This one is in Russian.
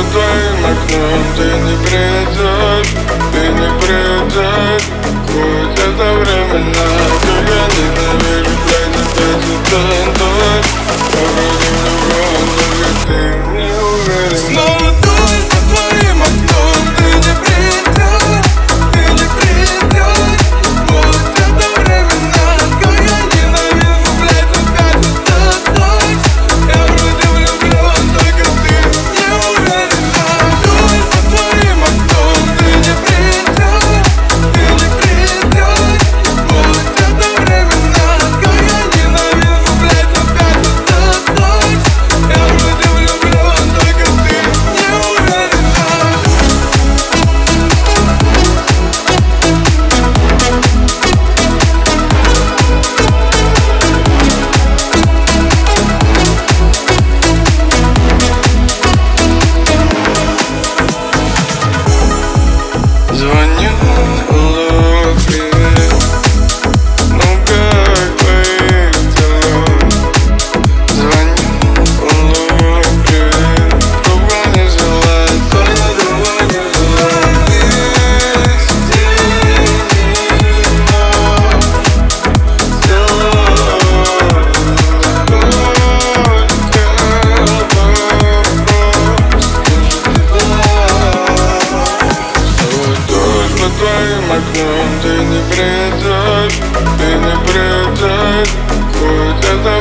за твоим окном Ты не придешь, ты не придешь Хоть это временно Тебя ненавижу, блядь, опять утонь when you look Ты не предай, ты не предай Хоть это